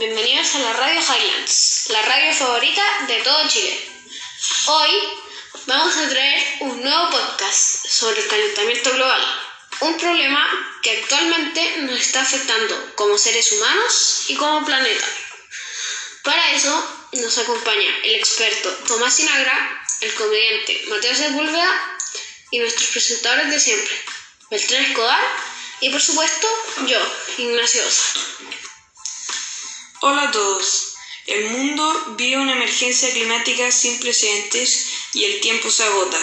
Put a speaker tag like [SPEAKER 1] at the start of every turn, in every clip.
[SPEAKER 1] Bienvenidos a la Radio Highlands, la radio favorita de todo Chile. Hoy vamos a traer un nuevo podcast sobre el calentamiento global, un problema que actualmente nos está afectando como seres humanos y como planeta. Para eso nos acompaña el experto Tomás Sinagra, el comediante Mateo Sepúlveda y nuestros presentadores de siempre, Beltrán Escobar y por supuesto yo, Ignacio Osa.
[SPEAKER 2] Hola a todos. El mundo vive una emergencia climática sin precedentes y el tiempo se agota.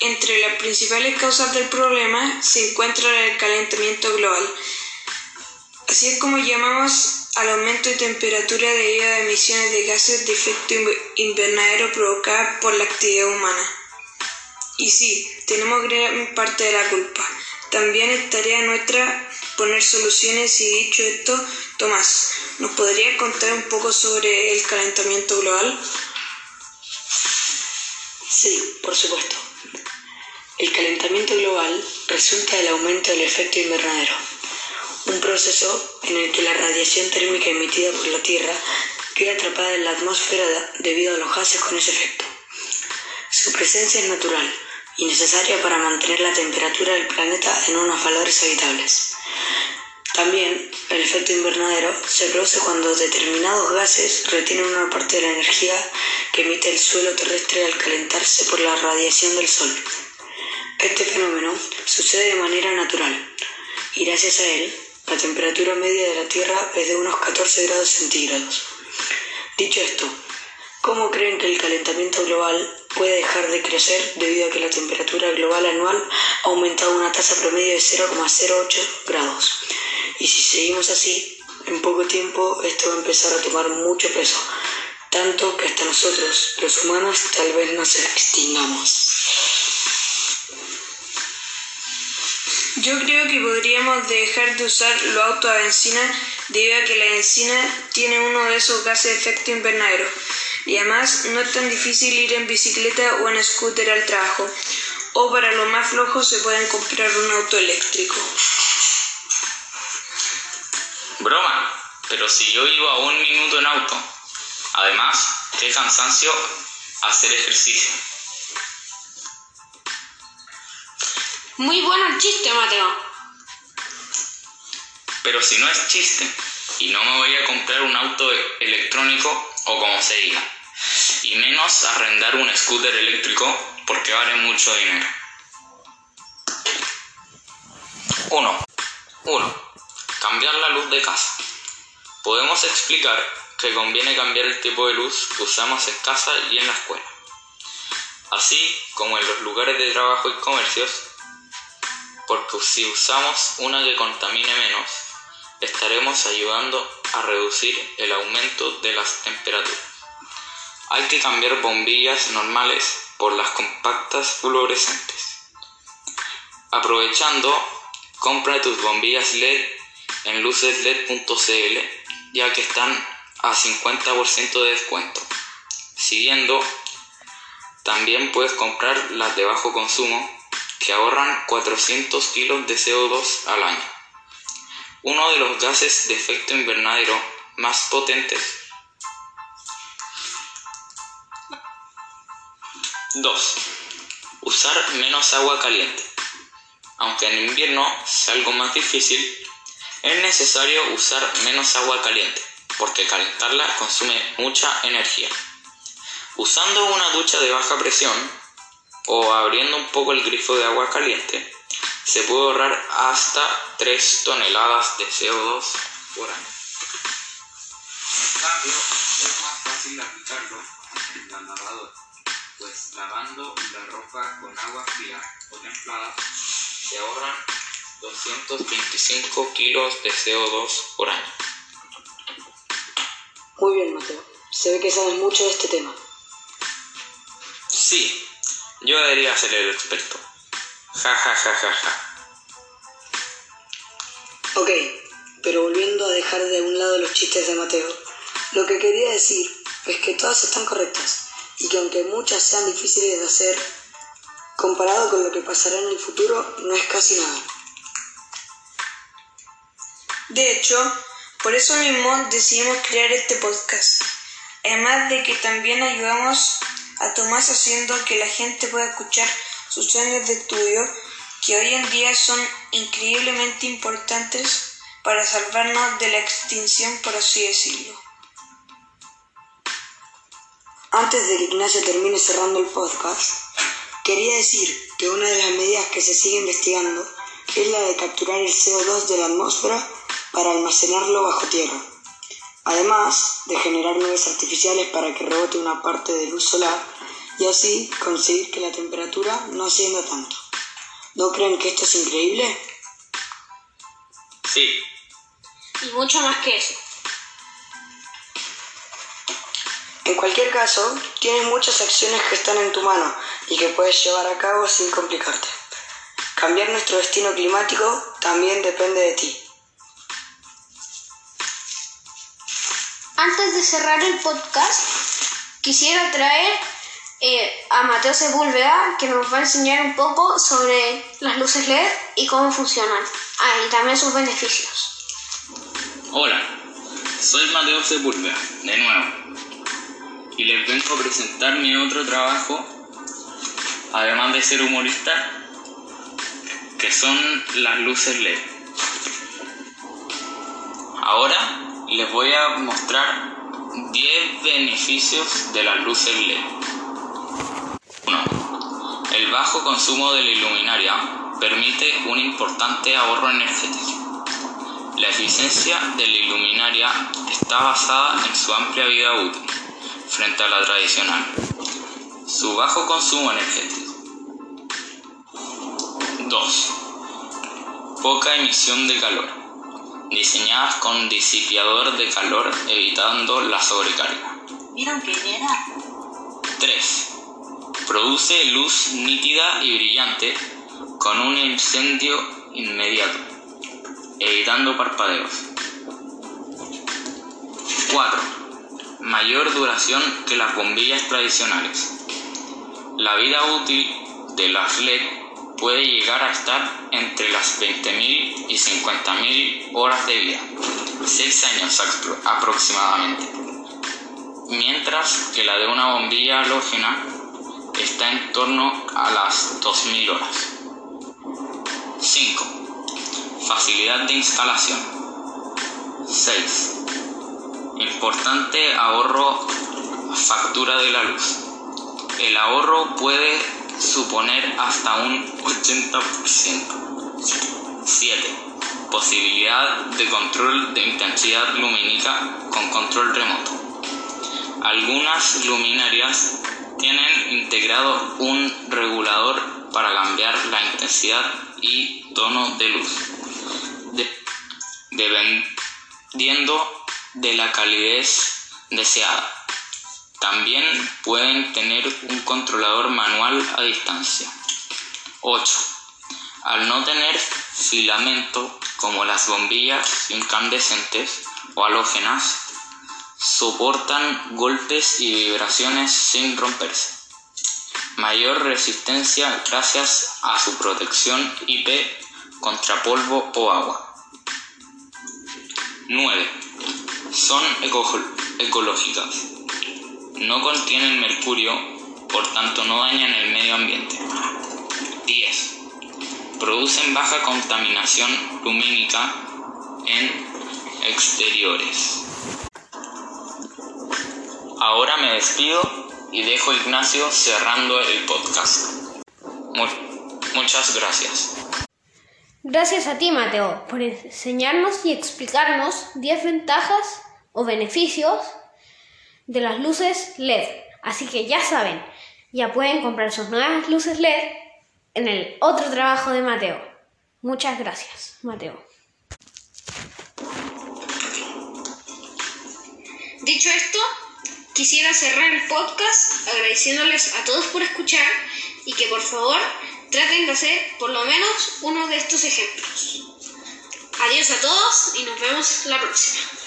[SPEAKER 2] Entre las principales causas del problema se encuentra el calentamiento global. Así es como llamamos al aumento de temperatura debido a emisiones de gases de efecto invernadero provocadas por la actividad humana. Y sí, tenemos gran parte de la culpa. También es tarea nuestra poner soluciones y dicho esto, Tomás, ¿nos podrías contar un poco sobre el calentamiento global?
[SPEAKER 3] Sí, por supuesto. El calentamiento global resulta del aumento del efecto invernadero, un proceso en el que la radiación térmica emitida por la Tierra queda atrapada en la atmósfera debido a los gases con ese efecto. Su presencia es natural y necesaria para mantener la temperatura del planeta en unos valores habitables. También el efecto invernadero se produce cuando determinados gases retienen una parte de la energía que emite el suelo terrestre al calentarse por la radiación del Sol. Este fenómeno sucede de manera natural y gracias a él la temperatura media de la Tierra es de unos 14 grados centígrados. Dicho esto, ¿cómo creen que el calentamiento global puede dejar de crecer debido a que la temperatura global anual ha aumentado una tasa promedio de 0,08 grados? Y si seguimos así, en poco tiempo esto va a empezar a tomar mucho peso, tanto que hasta nosotros, los humanos, tal vez nos extingamos.
[SPEAKER 2] Yo creo que podríamos dejar de usar los autos a benzina debido a que la benzina tiene uno de esos gases de efecto invernadero. Y además no es tan difícil ir en bicicleta o en scooter al trabajo. O para los más flojos se pueden comprar un auto eléctrico.
[SPEAKER 4] Broma, pero si yo iba a un minuto en auto. Además, qué cansancio hacer ejercicio.
[SPEAKER 1] Muy bueno el chiste, Mateo.
[SPEAKER 4] Pero si no es chiste, y no me voy a comprar un auto electrónico o como se diga, y menos arrendar un scooter eléctrico porque vale mucho dinero. 1. 1. Cambiar la luz de casa. Podemos explicar que conviene cambiar el tipo de luz que usamos en casa y en la escuela, así como en los lugares de trabajo y comercios porque si usamos una que contamine menos, estaremos ayudando a reducir el aumento de las temperaturas. Hay que cambiar bombillas normales por las compactas fluorescentes. Aprovechando, compra tus bombillas LED en lucesled.cl ya que están a 50% de descuento. Siguiendo, también puedes comprar las de bajo consumo que ahorran 400 kilos de CO2 al año, uno de los gases de efecto invernadero más potentes. 2. Usar menos agua caliente. Aunque en invierno sea algo más difícil, es necesario usar menos agua caliente, porque calentarla consume mucha energía. Usando una ducha de baja presión, o abriendo un poco el grifo de agua caliente, se puede ahorrar hasta 3 toneladas de CO2 por año. En cambio, es más fácil aplicarlo en la lavadora, pues lavando la ropa con agua fría o templada se ahorran 225 kilos de CO2 por año.
[SPEAKER 3] Muy bien, Mateo. Se ve que sabes mucho de este tema.
[SPEAKER 4] Sí, yo debería ser el experto. Ja, ja, ja, ja, ja.
[SPEAKER 3] Ok, pero volviendo a dejar de un lado los chistes de Mateo, lo que quería decir es que todas están correctas y que aunque muchas sean difíciles de hacer, comparado con lo que pasará en el futuro, no es casi nada.
[SPEAKER 2] De hecho, Por eso mismo decidimos crear este podcast. Además de que también ayudamos a Tomás haciendo que la gente pueda escuchar sus sueños de estudio, que hoy en día son increíblemente importantes para salvarnos de la extinción, por así decirlo.
[SPEAKER 3] Antes de que Ignacio termine cerrando el podcast, quería decir que una de las medidas que se sigue investigando es la de capturar el CO2 de la atmósfera para almacenarlo bajo tierra, además de generar nubes artificiales para que rebote una parte de luz solar y así conseguir que la temperatura no ascienda tanto. ¿No creen que esto es increíble?
[SPEAKER 4] Sí,
[SPEAKER 1] Y mucho más que eso.
[SPEAKER 3] En cualquier caso, tienes muchas acciones que están en tu mano y que puedes llevar a cabo sin complicarte. Cambiar nuestro destino climático también depende de ti.
[SPEAKER 1] Antes de cerrar el podcast, quisiera traer eh, a Mateo Sepúlveda, que nos va a enseñar un poco sobre las luces LED y cómo funcionan. Ah, y también sus beneficios.
[SPEAKER 4] Hola, soy Mateo Sepúlveda, de nuevo, y les vengo a presentar mi otro trabajo, además de ser humorista, que son las luces LED. Ahora les voy a mostrar 10 beneficios de las luces LED. 1. El bajo consumo de la iluminaria permite un importante ahorro energético. La eficiencia de la iluminaria está basada en su amplia vida útil frente a la tradicional. Su bajo consumo energético. 2. Poca emisión de calor. Diseñadas con disipador de calor evitando la sobrecarga.
[SPEAKER 5] ¿Vieron quién era?
[SPEAKER 4] 3. Produce luz nítida y brillante con un incendio inmediato, evitando parpadeos. 4. Mayor duración que las bombillas tradicionales. La vida útil de las LED puede llegar a estar entre las 20.000 y 50.000 horas de vida, 6 años apro- aproximadamente, mientras que la de una bombilla halógena está en torno a las 2.000 horas. 5. Facilidad de instalación. 6. Importante ahorro factura de la luz. El ahorro puede suponer hasta un 80%. 7. Posibilidad de control de intensidad lumínica con control remoto. Algunas luminarias tienen integrado un regulador para cambiar la intensidad y tono de luz, de- dependiendo de la calidez deseada. También pueden tener un controlador manual a distancia. 8. Al no tener filamento como las bombillas incandescentes o halógenas, soportan golpes y vibraciones sin romperse. Mayor resistencia gracias a su protección IP contra polvo o agua. 9. Son eco- ecológicas. No contienen mercurio, por tanto no dañan el medio ambiente. 10. Producen baja contaminación lumínica en exteriores. Ahora me despido y dejo a Ignacio cerrando el podcast. Mu- muchas gracias.
[SPEAKER 1] Gracias a ti, Mateo, por enseñarnos y explicarnos 10 ventajas o beneficios de las luces LED. Así que ya saben, ya pueden comprar sus nuevas luces LED en el otro trabajo de Mateo. Muchas gracias, Mateo. Dicho esto, quisiera cerrar el podcast agradeciéndoles a todos por escuchar y que por favor traten de hacer por lo menos uno de estos ejemplos. Adiós a todos y nos vemos la próxima.